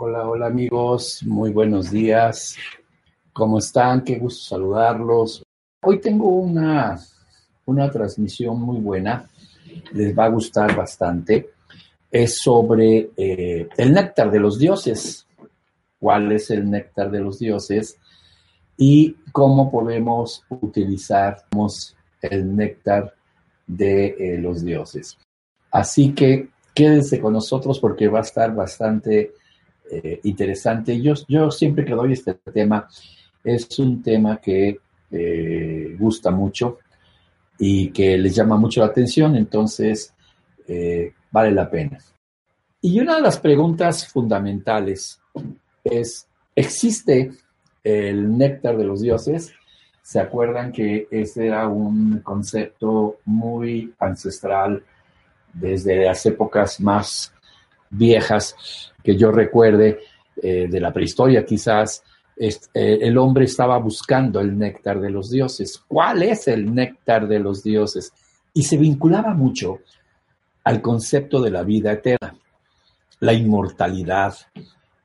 Hola, hola amigos, muy buenos días. ¿Cómo están? Qué gusto saludarlos. Hoy tengo una, una transmisión muy buena, les va a gustar bastante. Es sobre eh, el néctar de los dioses. ¿Cuál es el néctar de los dioses? Y cómo podemos utilizar el néctar de eh, los dioses. Así que quédense con nosotros porque va a estar bastante eh, interesante. Yo, yo siempre que doy este tema, es un tema que eh, gusta mucho y que les llama mucho la atención, entonces eh, vale la pena. Y una de las preguntas fundamentales es, ¿existe el néctar de los dioses? ¿Se acuerdan que ese era un concepto muy ancestral desde las épocas más viejas que yo recuerde, eh, de la prehistoria quizás, eh, el hombre estaba buscando el néctar de los dioses. ¿Cuál es el néctar de los dioses? Y se vinculaba mucho al concepto de la vida eterna, la inmortalidad,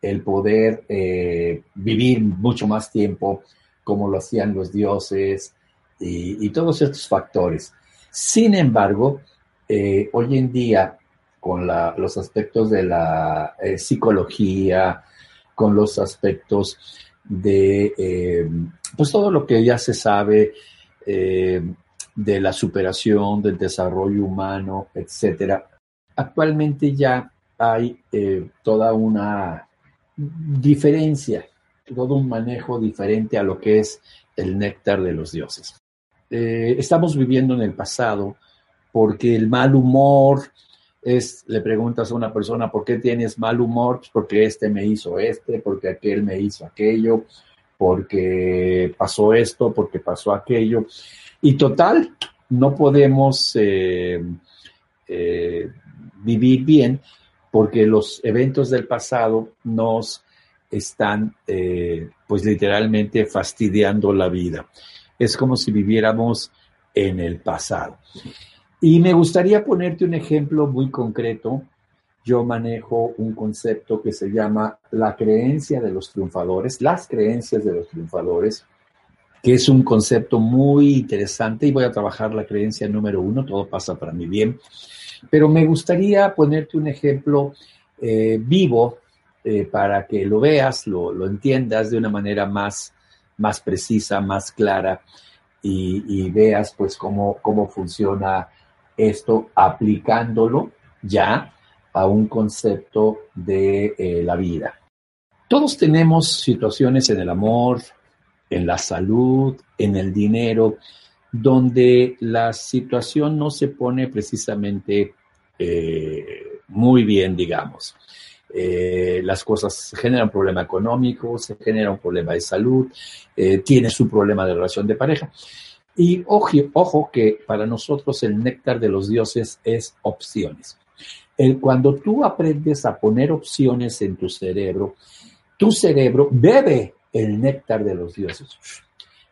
el poder eh, vivir mucho más tiempo como lo hacían los dioses y, todos estos factores. Sin embargo, hoy en día con los aspectos de la eh, psicología, con los aspectos de eh, pues todo lo que ya se sabe eh, de la superación, del desarrollo humano, etcétera. Actualmente ya hay toda una diferencia, todo un manejo diferente a lo que es el néctar de los dioses. estamos viviendo en el pasado porque el mal humor, es, le preguntas a una persona, ¿por qué tienes mal humor? Pues porque este me hizo este, porque aquel me hizo aquello, porque pasó esto, porque pasó aquello. Y total, no podemos eh, eh, vivir bien porque los eventos del pasado nos están, eh, pues literalmente fastidiando la vida. Es como si viviéramos en el pasado. Y me gustaría ponerte un ejemplo muy concreto. Yo manejo un concepto que se llama la creencia de los triunfadores, las creencias de los triunfadores, que es un concepto muy interesante y voy a trabajar la creencia número uno, todo pasa para mi bien. Pero me gustaría ponerte un ejemplo eh, vivo eh, para que lo veas, lo, entiendas de una manera más, más precisa, más clara y, veas pues cómo, cómo funciona esto aplicándolo ya a un concepto de eh, la vida. Todos tenemos situaciones en el amor, en la salud, en el dinero, donde la situación no se pone precisamente eh, muy bien, digamos. Eh, las cosas generan un problema económico, se genera un problema de salud, tiene su problema de relación de pareja. Y ojo, ojo que para nosotros el néctar de los dioses es opciones. Cuando tú aprendes a poner opciones en tu cerebro, tu cerebro bebe el néctar de los dioses.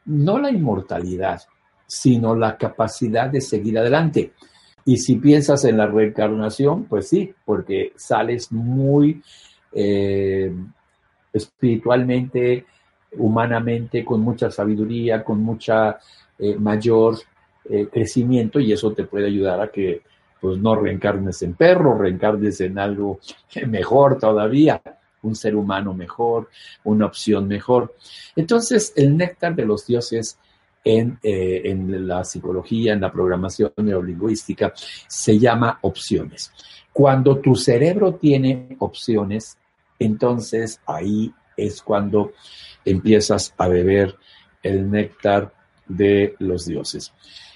No la inmortalidad, sino la capacidad de seguir adelante. Y si piensas en la reencarnación, pues sí, porque sales muy eh, espiritualmente, humanamente, con mucha sabiduría, con mucha eh, mayor eh, crecimiento y eso te puede ayudar a que pues no reencarnes en perro, reencarnes en algo mejor todavía, un ser humano mejor, una opción mejor. Entonces, el néctar de los dioses en, eh, en la psicología, en la programación neurolingüística, se llama opciones. Cuando tu cerebro tiene opciones, entonces ahí es cuando empiezas a beber el néctar de los dioses.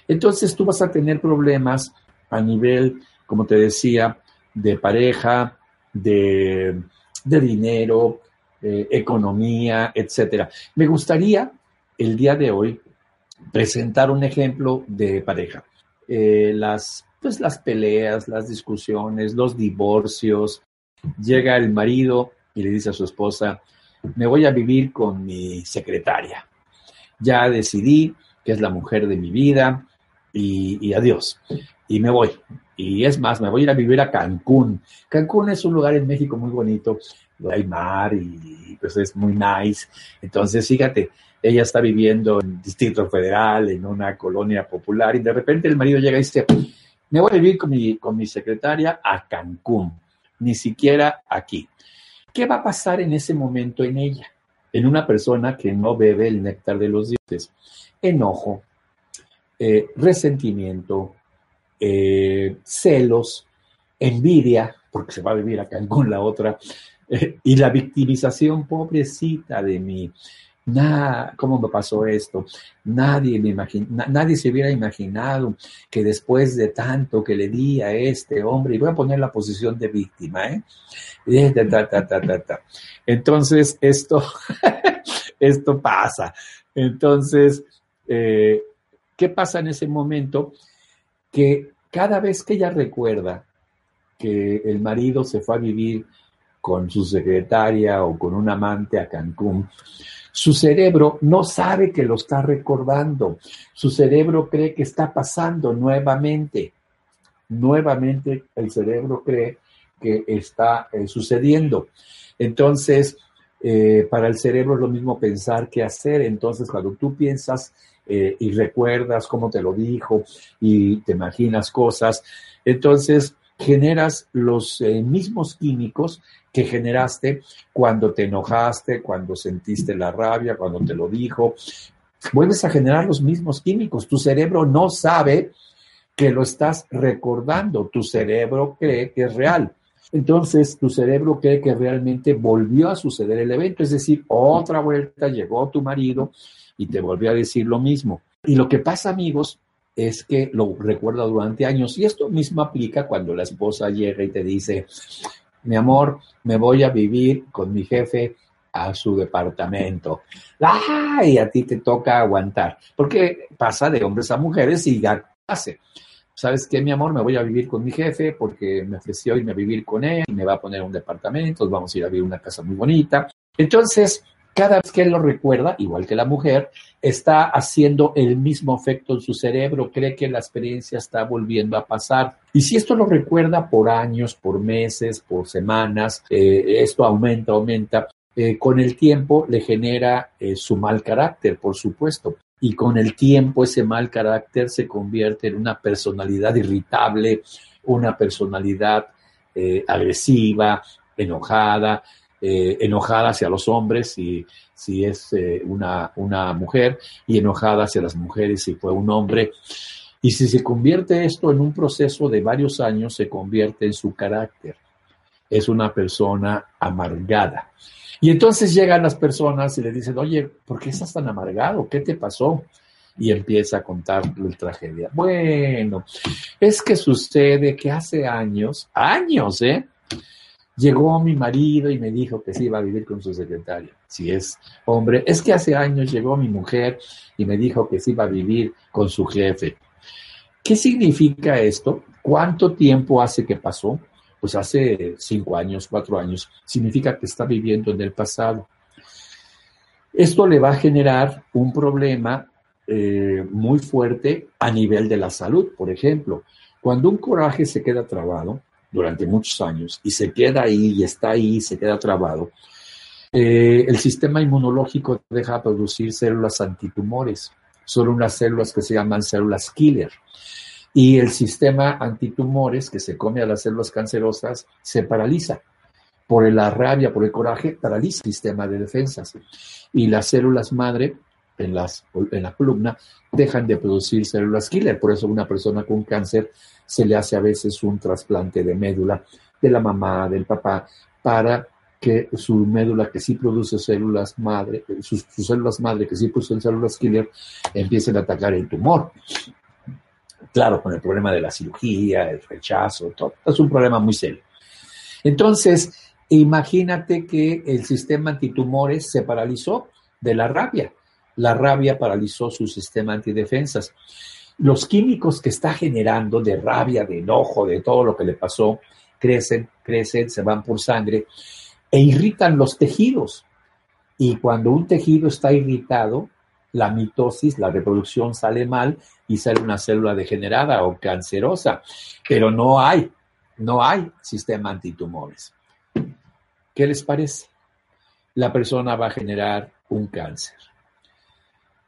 Entonces tú vas a tener problemas a nivel, como te decía, de pareja, de, dinero, economía, etcétera. Me gustaría el día de hoy presentar un ejemplo de pareja. Eh, las, pues las peleas, las discusiones, los divorcios. Llega el marido y le dice a su esposa, me voy a vivir con mi secretaria. Ya decidí que es la mujer de mi vida, y, adiós. Y me voy. Y es más, me voy a ir a vivir a Cancún. Cancún es un lugar en México muy bonito, hay mar y pues es muy nice. Entonces, fíjate, ella está viviendo en Distrito Federal, en una colonia popular, y de repente el marido llega y dice, me voy a vivir con mi, con mi secretaria a Cancún, ni siquiera aquí. ¿Qué va a pasar en ese momento en ella? En una persona que no bebe el néctar de los dioses. Enojo, eh, resentimiento, eh, celos, envidia, porque se va a vivir a Cancún la otra, eh, y la victimización, pobrecita de mí. Nada, ¿cómo me pasó esto? Nadie, me nadie se hubiera imaginado que después de tanto que le di a este hombre, y voy a poner la posición de víctima, ¿eh? Entonces, esto, esto pasa. Entonces, eh, ¿qué pasa en ese momento? Que cada vez que ella recuerda que el marido se fue a vivir con su secretaria o con un amante a Cancún, su cerebro no sabe que lo está recordando. Su cerebro cree que está pasando nuevamente. Nuevamente el cerebro cree que está eh, sucediendo. Entonces, eh, para el cerebro es lo mismo pensar que hacer. Entonces, cuando tú piensas eh, y recuerdas cómo te lo dijo y te imaginas cosas, entonces generas los mismos químicos que generaste cuando te enojaste, cuando sentiste la rabia, cuando te lo dijo. Vuelves a generar los mismos químicos. Tu cerebro no sabe que lo estás recordando. Tu cerebro cree que es real. Entonces, tu cerebro cree que realmente volvió a suceder el evento. Es decir, otra vuelta llegó tu marido y te volvió a decir lo mismo. Y lo que pasa, amigos, es que lo recuerda durante años. Y esto mismo aplica cuando la esposa llega y te dice, mi amor, me voy a vivir con mi jefe a su departamento. ¡Ay! A ti te toca aguantar. Porque pasa de hombres a mujeres y ya hace. ¿Sabes qué, mi amor? Me voy a vivir con mi jefe porque me ofreció irme a vivir con él y me va a poner un departamento, vamos a ir a vivir una casa muy bonita. Entonces, cada vez que él lo recuerda, igual que la mujer, está haciendo el mismo efecto en su cerebro, cree que la experiencia está volviendo a pasar. Y si esto lo recuerda por años, por meses, por semanas, eh, esto aumenta, aumenta, eh, con el tiempo le genera eh, su mal carácter, por supuesto. Y con el tiempo ese mal carácter se convierte en una personalidad irritable, una personalidad agresiva, enojada, eh, enojada hacia los hombres si, si es eh, una mujer y enojada hacia las mujeres si fue un hombre. Y si se convierte esto en un proceso de varios años, se convierte en su carácter. Es una persona amargada. Y entonces llegan las personas y le dicen, oye, ¿por qué estás tan amargado? ¿Qué te pasó? Y empieza a contar la tragedia. Bueno, es que sucede que hace años, años, ¿eh? Llegó mi marido y me dijo que se iba a vivir con su secretaria. Si es hombre, es que hace años llegó mi mujer y me dijo que se iba a vivir con su jefe. ¿Qué significa esto? ¿Cuánto tiempo hace que pasó? Pues hace cinco años, cuatro años. Significa que está viviendo en el pasado. Esto le va a generar un problema eh, muy fuerte a nivel de la salud. Por ejemplo, cuando un coraje se queda trabado, durante muchos años y se queda ahí y está ahí y se queda trabado, eh, el sistema inmunológico deja producir células antitumores. Son unas células que se llaman células killer. Y el sistema antitumores que se come a las células cancerosas se paraliza. Por la rabia, por el coraje, paraliza el sistema de defensas. Y las células madre en, las, en la columna dejan de producir células killer. Por eso una persona con cáncer se le hace a veces un trasplante de médula de la mamá, del papá, para que su médula que sí produce células madre, sus, células madre que sí producen células killer, empiecen a atacar el tumor. Claro, con el problema de la cirugía, el rechazo, todo. Es un problema muy serio. Entonces, imagínate que el sistema antitumores se paralizó de la rabia. La rabia paralizó su sistema antidefensas los químicos que está generando de rabia, de enojo, de todo lo que le pasó, crecen, crecen, se van por sangre e irritan los tejidos. Y cuando un tejido está irritado, la mitosis, la reproducción sale mal y sale una célula degenerada o cancerosa. Pero no hay, no hay sistema antitumores. ¿Qué les parece? La persona va a generar un cáncer.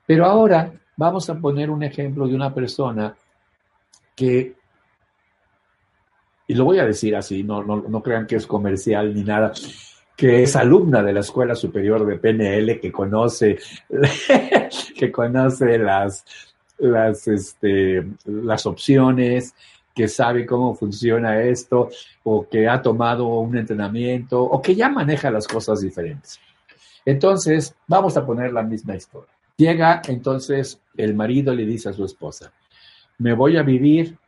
Pero ahora vamos a poner un ejemplo de una persona que, y lo voy a decir así, no, no, crean que es comercial ni nada, que es alumna de la Escuela Superior de PNL, que conoce, que conoce las, las, este, las opciones, que sabe cómo funciona esto, o que ha tomado un entrenamiento, o que ya maneja las cosas diferentes. Entonces, vamos a poner la misma historia. Llega entonces el marido le dice a su esposa, me voy a vivir,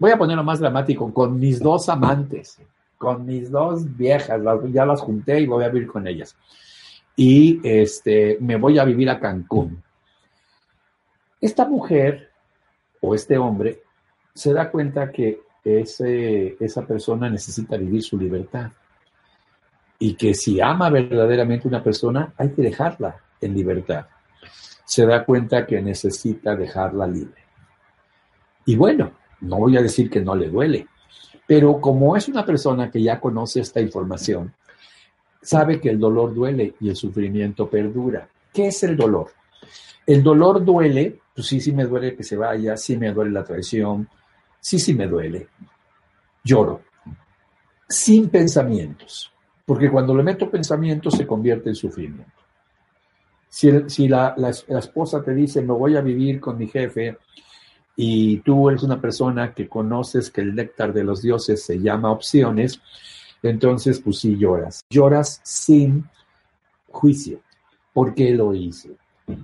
voy a ponerlo más dramático, con mis dos amantes, con mis dos viejas, ya las junté y voy a vivir con ellas. Y este, me voy a vivir a Cancún. Esta mujer o este hombre se da cuenta que ese, esa persona necesita vivir su libertad y que si ama verdaderamente una persona, hay que dejarla en libertad. Se da cuenta que necesita dejarla libre. Y bueno, no voy a decir que no le duele, pero como es una persona que ya conoce esta información, sabe que el dolor duele y el sufrimiento perdura. ¿Qué es el dolor? El dolor duele, pues sí, sí me duele que se vaya, sí me duele la traición, sí, sí me duele. Lloro, sin pensamientos porque cuando le meto pensamiento se convierte en sufrimiento. Si, la, esposa te dice, me voy a vivir con mi jefe, y tú eres una persona que conoces que el néctar de los dioses se llama opciones, entonces pues sí lloras. Lloras sin juicio. ¿Por qué lo hice?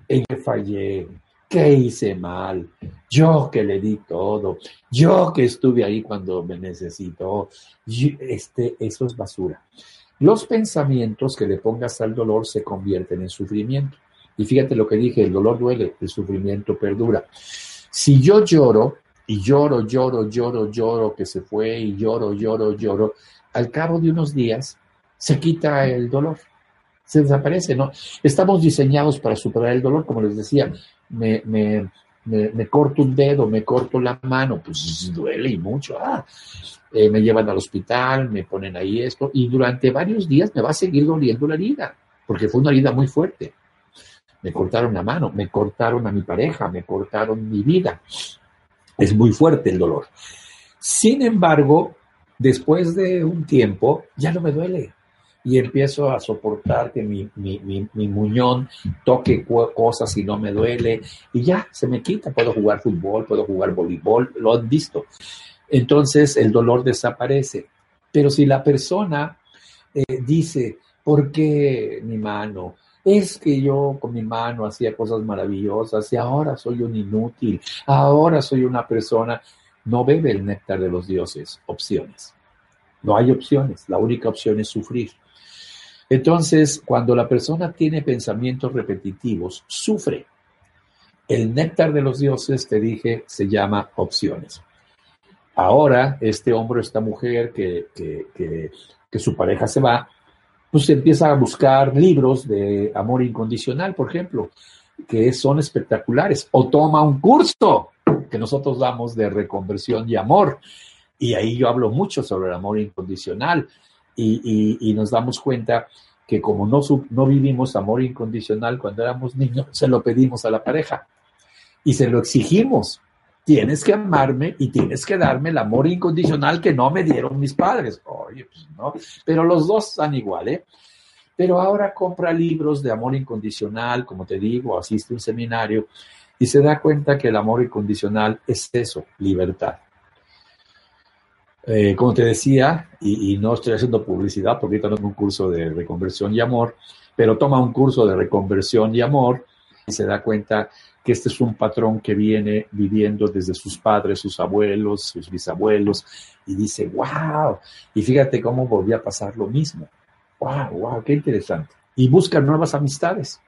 ¿En qué fallé? ¿Qué hice mal? Yo que le di todo, yo que estuve ahí cuando me necesitó, este, eso es basura. Los pensamientos que le pongas al dolor se convierten en sufrimiento. Y fíjate lo que dije, el dolor duele, el sufrimiento perdura. Si yo lloro y lloro, lloro, lloro, lloro que se fue y lloro, lloro, lloro, al cabo de unos días se quita el dolor, se desaparece, ¿no? Estamos diseñados para superar el dolor, como les decía, me, me, me, corto un dedo, me corto la mano, pues duele y mucho. Ah, eh, me llevan al hospital, me ponen ahí esto, y durante varios días me va a seguir doliendo la herida, porque fue una herida muy fuerte. Me cortaron la mano, me cortaron a mi pareja, me cortaron mi vida. Es muy fuerte el dolor. Sin embargo, después de un tiempo, ya no me duele. Y empiezo a soportar que mi, muñón toque cosas y no me duele. Y ya, se me quita. Puedo jugar fútbol, puedo jugar voleibol, lo han visto entonces el dolor desaparece. Pero si la persona eh, dice, ¿por qué mi mano? Es que yo con mi mano hacía cosas maravillosas y ahora soy un inútil, ahora soy una persona. No bebe el néctar de los dioses, opciones. No hay opciones, la única opción es sufrir. Entonces, cuando la persona tiene pensamientos repetitivos, sufre. El néctar de los dioses, te dije, se llama opciones. Ahora, este hombre esta mujer que, que, su pareja se va, pues empieza a buscar libros de amor incondicional, por ejemplo, que son espectaculares, o toma un curso que nosotros damos de reconversión y amor. Y ahí yo hablo mucho sobre el amor incondicional. Y, y, nos damos cuenta que como no, no vivimos amor incondicional cuando éramos niños, se lo pedimos a la pareja. Y se lo exigimos tienes que amarme y tienes que darme el amor incondicional que no me dieron mis padres. Oye, pues no, pero los dos están igual, ¿eh? Pero ahora compra libros de amor incondicional, como te digo, asiste a un seminario y se da cuenta que el amor incondicional es eso, libertad. Eh, como te decía, y, no estoy haciendo publicidad porque ahorita no un curso de reconversión y amor, pero toma un curso de reconversión y amor y se da cuenta que este es un patrón que viene viviendo desde sus padres, sus abuelos, sus bisabuelos, y dice, wow, y fíjate cómo volvió a pasar lo mismo. Wow, wow, qué interesante. Y busca nuevas amistades.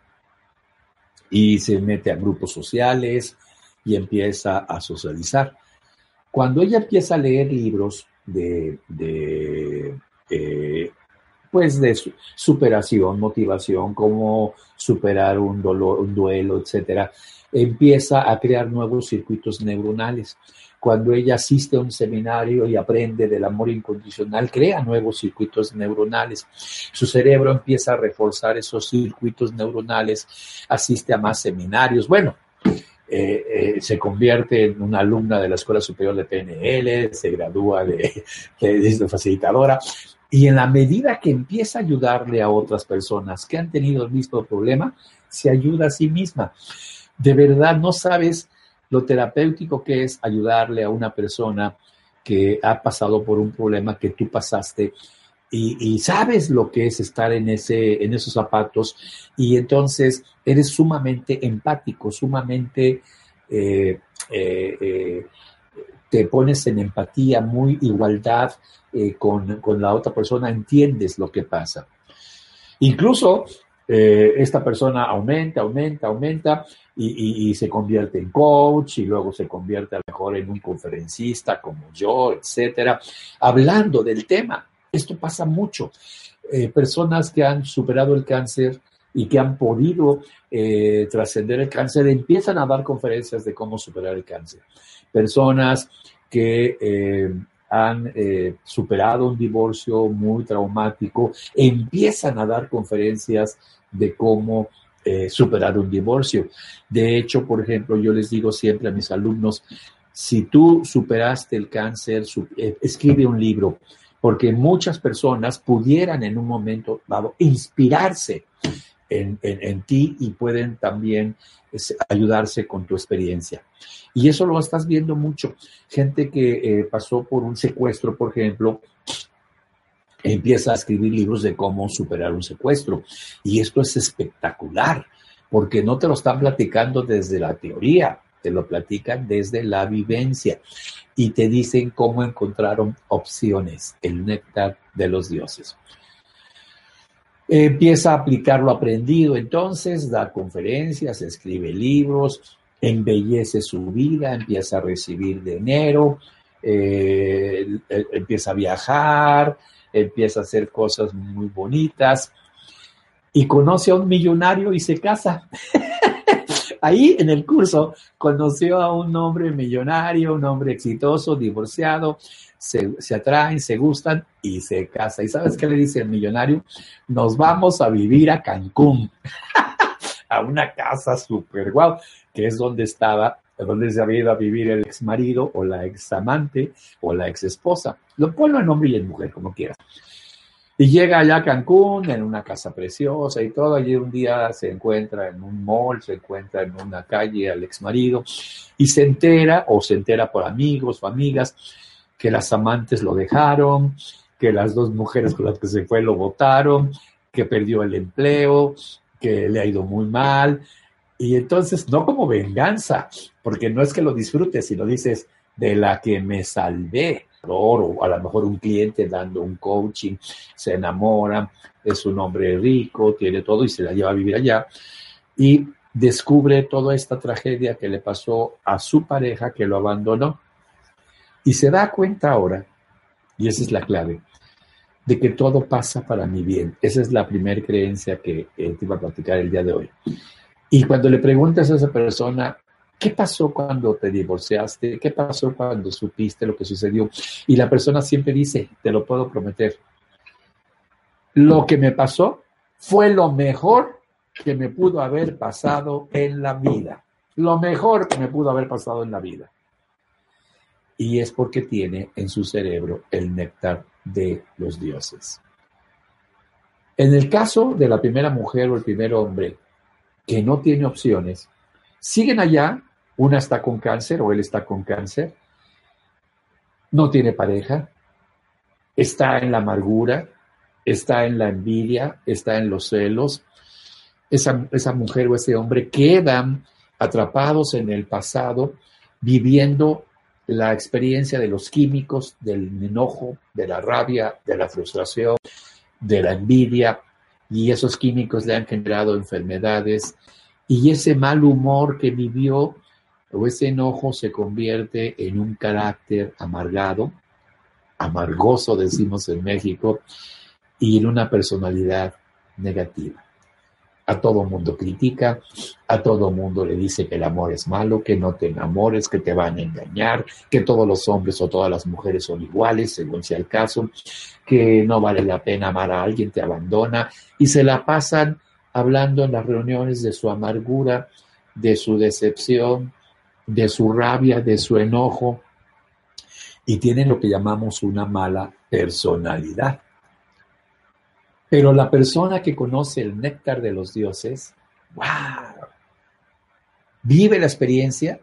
Y se mete a grupos sociales y empieza a socializar. Cuando ella empieza a leer libros de, eh, pues de superación, motivación, cómo superar un dolor, un duelo, etcétera, empieza a crear nuevos circuitos neuronales. cuando ella asiste a un seminario y aprende del amor incondicional, crea nuevos circuitos neuronales. Su cerebro empieza a reforzar esos circuitos neuronales, asiste a más seminarios. Bueno, eh, eh, se convierte en una alumna de la Escuela Superior de PNL, se gradúa de, de, facilitadora, y en la medida que empieza a ayudarle a otras personas que han tenido el mismo problema, se ayuda a sí misma. De verdad, no sabes lo terapéutico que es ayudarle a una persona que ha pasado por un problema que tú pasaste y, sabes lo que es estar en, ese, en esos zapatos y entonces eres sumamente empático, sumamente eh, eh, eh, te pones en empatía, muy igualdad con, con, la otra persona, entiendes lo que pasa. Incluso esta persona aumenta, aumenta, aumenta y, se convierte en coach y luego se convierte a lo mejor en un conferencista como yo, etcétera, hablando del tema. Esto pasa mucho. Eh, personas que han superado el cáncer y que han podido eh, trascender el cáncer empiezan a dar conferencias de cómo superar el cáncer. Personas que eh, han superado un divorcio muy traumático empiezan a dar conferencias de cómo superar un divorcio. De hecho, por ejemplo, yo les digo siempre a mis alumnos, si tú superaste el cáncer, escribe un libro porque muchas personas pudieran en un momento dado inspirarse en, ti y pueden también ayudarse con tu experiencia. Y eso lo estás viendo mucho. Gente que eh, pasó por un secuestro, por ejemplo, empieza a escribir libros de cómo superar un secuestro. Y esto es espectacular, porque no te lo están platicando desde la teoría, te lo platican desde la vivencia y te dicen cómo encontraron opciones, el néctar de los dioses. Empieza a aplicar lo aprendido entonces, da conferencias, escribe libros, embellece su vida, empieza a recibir dinero, eh, empieza a viajar, empieza a hacer cosas muy bonitas y conoce a un millonario y se casa. Ahí en el curso conoció a un hombre millonario, un hombre exitoso, divorciado, se, atraen, se gustan y se casa. ¿Y sabes qué le dice el millonario? Nos vamos a vivir a Cancún, a una casa súper guau, que es donde estaba, donde se había ido a vivir el ex marido o la ex amante o la ex esposa. Lo ponlo en hombre y en mujer, como quieras. Y llega allá a Cancún, en una casa preciosa y todo. Allí un día se encuentra en un mall, se encuentra en una calle al ex marido y se entera, o se entera por amigos o amigas, que las amantes lo dejaron, que las dos mujeres con las que se fue lo votaron, que perdió el empleo, que le ha ido muy mal. Y entonces, no como venganza, porque no es que lo disfrutes, sino dices, de la que me salvé o a lo mejor un cliente dando un coaching, se enamora, es un hombre rico, tiene todo y se la lleva a vivir allá y descubre toda esta tragedia que le pasó a su pareja que lo abandonó y se da cuenta ahora, y esa es la clave, de que todo pasa para mi bien. Esa es la primera creencia que te iba a platicar el día de hoy. Y cuando le preguntas a esa persona, ¿Qué pasó cuando te divorciaste? ¿Qué pasó cuando supiste lo que sucedió? Y la persona siempre dice, te lo puedo prometer, lo que me pasó fue lo mejor que me pudo haber pasado en la vida. Lo mejor que me pudo haber pasado en la vida. Y es porque tiene en su cerebro el néctar de los dioses. En el caso de la primera mujer o el primer hombre que no tiene opciones, siguen allá, una está con cáncer o él está con cáncer, no tiene pareja, está en la amargura, está en la envidia, está en los celos. Esa, esa mujer o ese hombre quedan atrapados en el pasado, viviendo la experiencia de los químicos, del enojo, de la rabia, de la frustración, de la envidia, y esos químicos le han generado enfermedades, y ese mal humor que vivió o ese enojo se convierte en un carácter amargado, amargoso decimos en México, y en una personalidad negativa. a todo mundo critica, a todo mundo le dice que el amor es malo, que no te enamores, que te van a engañar, que todos los hombres o todas las mujeres son iguales, según sea el caso, que no vale la pena amar a alguien, te abandona, y se la pasan hablando en las reuniones de su amargura, de su decepción, de su rabia, de su enojo, y tienen lo que llamamos una mala personalidad. Pero la persona que conoce el néctar de los dioses, wow, vive la experiencia,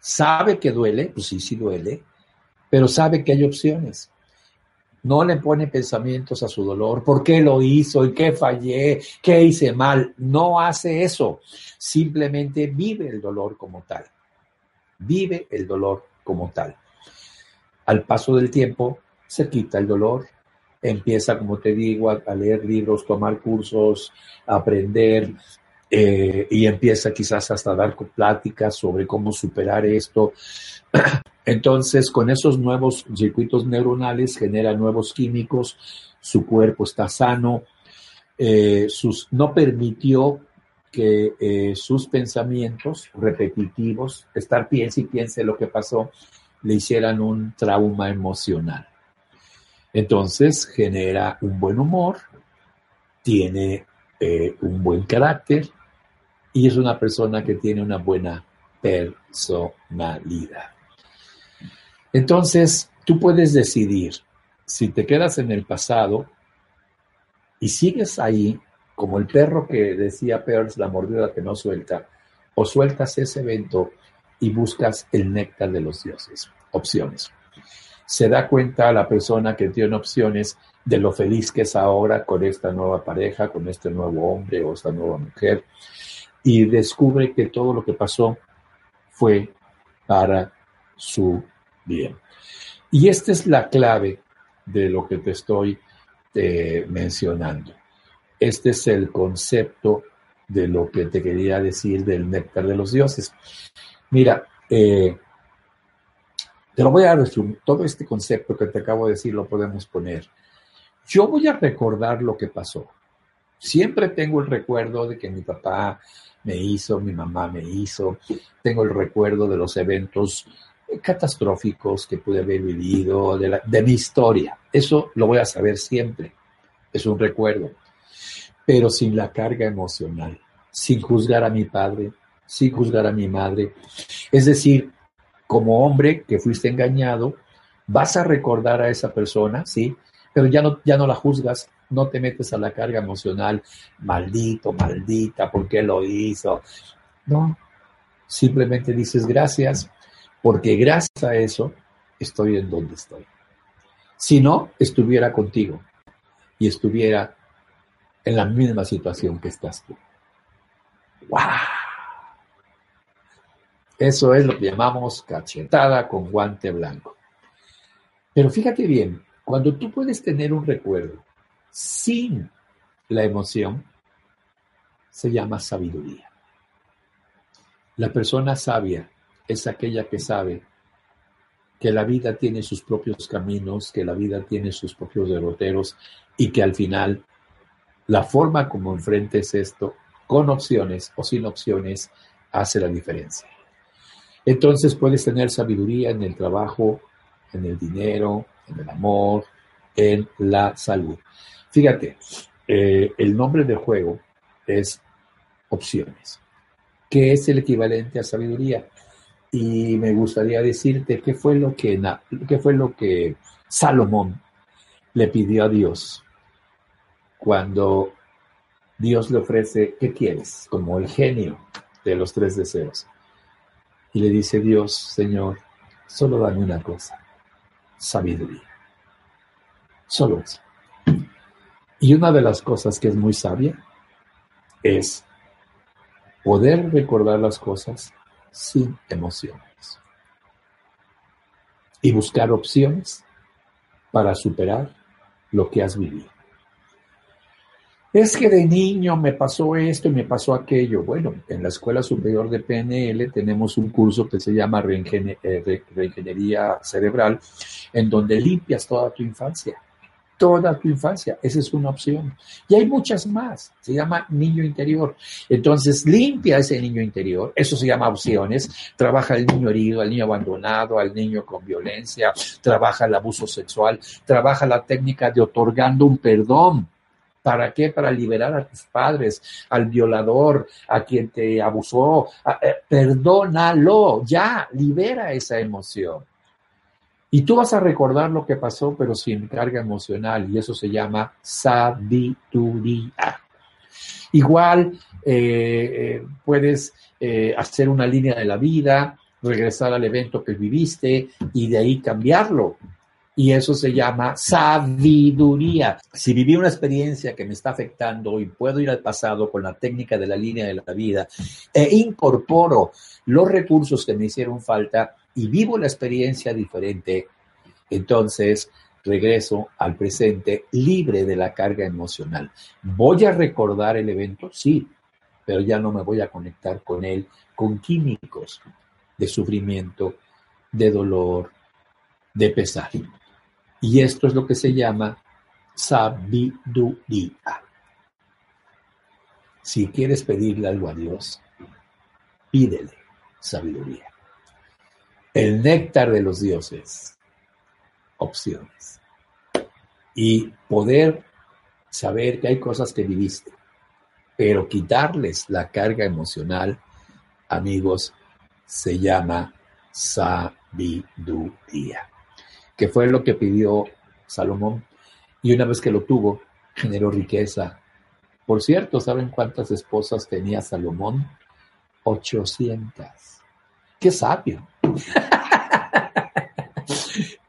sabe que duele, pues sí, sí duele, pero sabe que hay opciones. No le pone pensamientos a su dolor, ¿por qué lo hizo? ¿Y qué fallé? ¿Qué hice mal? No hace eso. Simplemente vive el dolor como tal. Vive el dolor como tal. Al paso del tiempo, se quita el dolor, empieza, como te digo, a, leer libros, tomar cursos, aprender, eh, y empieza quizás hasta a dar pláticas sobre cómo superar esto. Entonces, con esos nuevos circuitos neuronales genera nuevos químicos, su cuerpo está sano, eh, sus, no permitió que eh, sus pensamientos repetitivos, estar piense y piense lo que pasó, le hicieran un trauma emocional. Entonces genera un buen humor, tiene eh, un buen carácter y es una persona que tiene una buena personalidad. Entonces, tú puedes decidir si te quedas en el pasado y sigues ahí, como el perro que decía Peirce, la mordida que no suelta, o sueltas ese evento y buscas el néctar de los dioses. Opciones se da cuenta la persona que tiene opciones de lo feliz que es ahora con esta nueva pareja, con este nuevo hombre o esta nueva mujer, y descubre que todo lo que pasó fue para su bien. Y esta es la clave de lo que te estoy eh, mencionando. Este es el concepto de lo que te quería decir del néctar de los dioses. Mira, eh, te lo voy a resumir. Todo este concepto que te acabo de decir lo podemos poner. Yo voy a recordar lo que pasó. Siempre tengo el recuerdo de que mi papá me hizo, mi mamá me hizo. Tengo el recuerdo de los eventos catastróficos que pude haber vivido, de, mi historia. Eso lo voy a saber siempre. Es un recuerdo. Pero sin la carga emocional, sin juzgar a mi padre, sin juzgar a mi madre. Es decir, como hombre que fuiste engañado, vas a recordar a esa persona, ¿sí? Pero ya no, ya no la juzgas, no te metes a la carga emocional, maldito, maldita, ¿por qué lo hizo? No, simplemente dices gracias, porque gracias a eso estoy en donde estoy. Si no, estuviera contigo y estuviera en la misma situación que estás tú. ¡Wow! Eso es lo que llamamos cachetada con guante blanco. Pero fíjate bien, cuando tú puedes tener un recuerdo sin la emoción, se llama sabiduría. La persona sabia es aquella que sabe que la vida tiene sus propios caminos, que la vida tiene sus propios derroteros y que al final la forma como enfrentes esto, con opciones o sin opciones, hace la diferencia. Entonces puedes tener sabiduría en el trabajo, en el dinero, en el amor, en la salud. Fíjate, eh, el nombre del juego es opciones, que es el equivalente a sabiduría. Y me gustaría decirte qué fue lo que, qué fue lo que Salomón le pidió a Dios cuando Dios le ofrece, ¿qué quieres? Como el genio de los tres deseos. Y le dice Dios, Señor, solo dame una cosa, sabiduría. Solo eso. Y una de las cosas que es muy sabia es poder recordar las cosas sin emociones y buscar opciones para superar lo que has vivido. Es que de niño me pasó esto y me pasó aquello. Bueno, en la Escuela Superior de PNL tenemos un curso que se llama eh, Reingeniería Cerebral, en donde limpias toda tu infancia. toda tu infancia. Esa es una opción. Y hay muchas más. Se llama niño interior. Entonces, limpia ese niño interior. Eso se llama opciones. Trabaja al niño herido, al niño abandonado, al niño con violencia. Trabaja el abuso sexual. Trabaja la técnica de otorgando un perdón. ¿Para qué? Para liberar a tus padres, al violador, a quien te abusó. Eh, perdónalo, ya, libera esa emoción. Y tú vas a recordar lo que pasó, pero sin carga emocional, y eso se llama sabiduría. Igual eh, eh, puedes hacer una línea de la vida, regresar al evento que viviste y de ahí cambiarlo. Y eso se llama sabiduría. Si viví una experiencia que me está afectando y puedo ir al pasado con la técnica de la línea de la vida e incorporo los recursos que me hicieron falta, y vivo la experiencia diferente, entonces regreso al presente libre de la carga emocional. ¿Voy a recordar el evento? Sí, pero ya no me voy a conectar con él con químicos de sufrimiento, de dolor, de pesar. Y esto es lo que se llama sabiduría. Si quieres pedirle algo a Dios, pídele sabiduría el néctar de los dioses, opciones. Y poder saber que hay cosas que viviste, pero quitarles la carga emocional, amigos, se llama sabiduría, que fue lo que pidió Salomón. Y una vez que lo tuvo, generó riqueza. Por cierto, ¿saben cuántas esposas tenía Salomón? 800. ¡Qué sabio!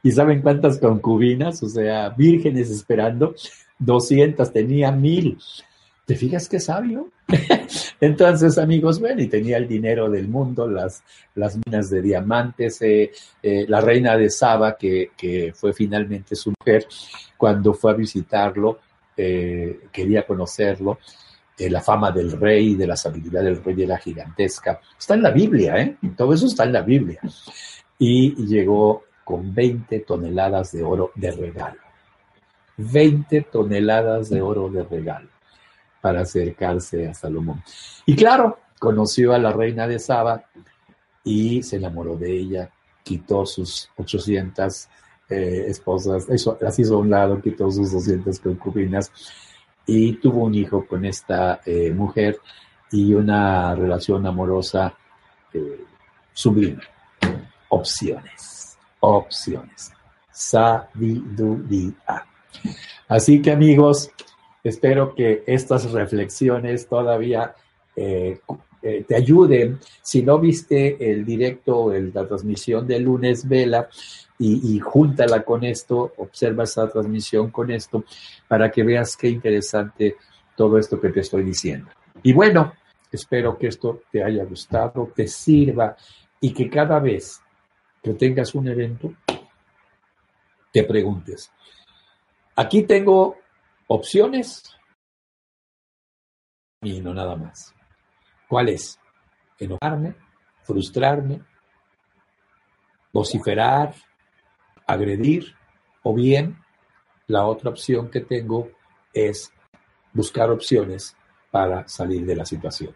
¿Y saben cuántas concubinas? O sea, vírgenes esperando. 200, tenía mil. ¿Te fijas qué sabio? Entonces, amigos, ven, y tenía el dinero del mundo, las, las minas de diamantes, eh, eh, la reina de Saba, que, que, fue finalmente su mujer, cuando fue a visitarlo, eh, quería conocerlo, la fama del rey, de la sabiduría del rey era gigantesca. Está en la Biblia, ¿eh? Todo eso está en la Biblia. Y llegó con 20 toneladas de oro de regalo. 20 toneladas de oro de regalo para acercarse a Salomón. Y claro, conoció a la reina de Saba y se enamoró de ella, quitó sus 800 eh, esposas, eso, las hizo a un lado, quitó sus 200 concubinas y tuvo un hijo con esta eh, mujer y una relación amorosa eh, sublime. Opciones, opciones. Sabiduría. Así que amigos, espero que estas reflexiones todavía eh, te ayuden. Si no viste el directo, la transmisión de lunes, vela y, júntala con esto, observa esa transmisión con esto, para que veas qué interesante todo esto que te estoy diciendo. Y bueno, espero que esto te haya gustado, te sirva y que cada vez que tengas un evento, te preguntes, aquí tengo opciones y no nada más. ¿Cuál es? Enojarme, frustrarme, vociferar, agredir o bien la otra opción que tengo es buscar opciones para salir de la situación.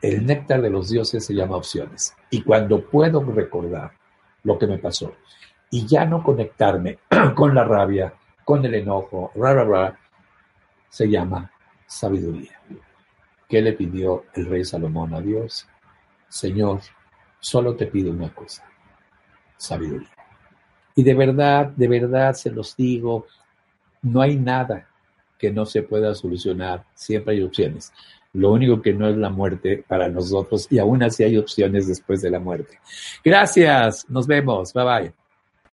El néctar de los dioses se llama opciones. Y cuando puedo recordar lo que me pasó y ya no conectarme con la rabia, con el enojo, ra, se llama sabiduría. ¿Qué le pidió el rey Salomón a Dios? Señor, solo te pido una cosa, sabiduría. Y de verdad, de verdad se los digo, no hay nada que no se pueda solucionar, siempre hay opciones. Lo único que no es la muerte para nosotros y aún así hay opciones después de la muerte. Gracias, nos vemos, bye bye.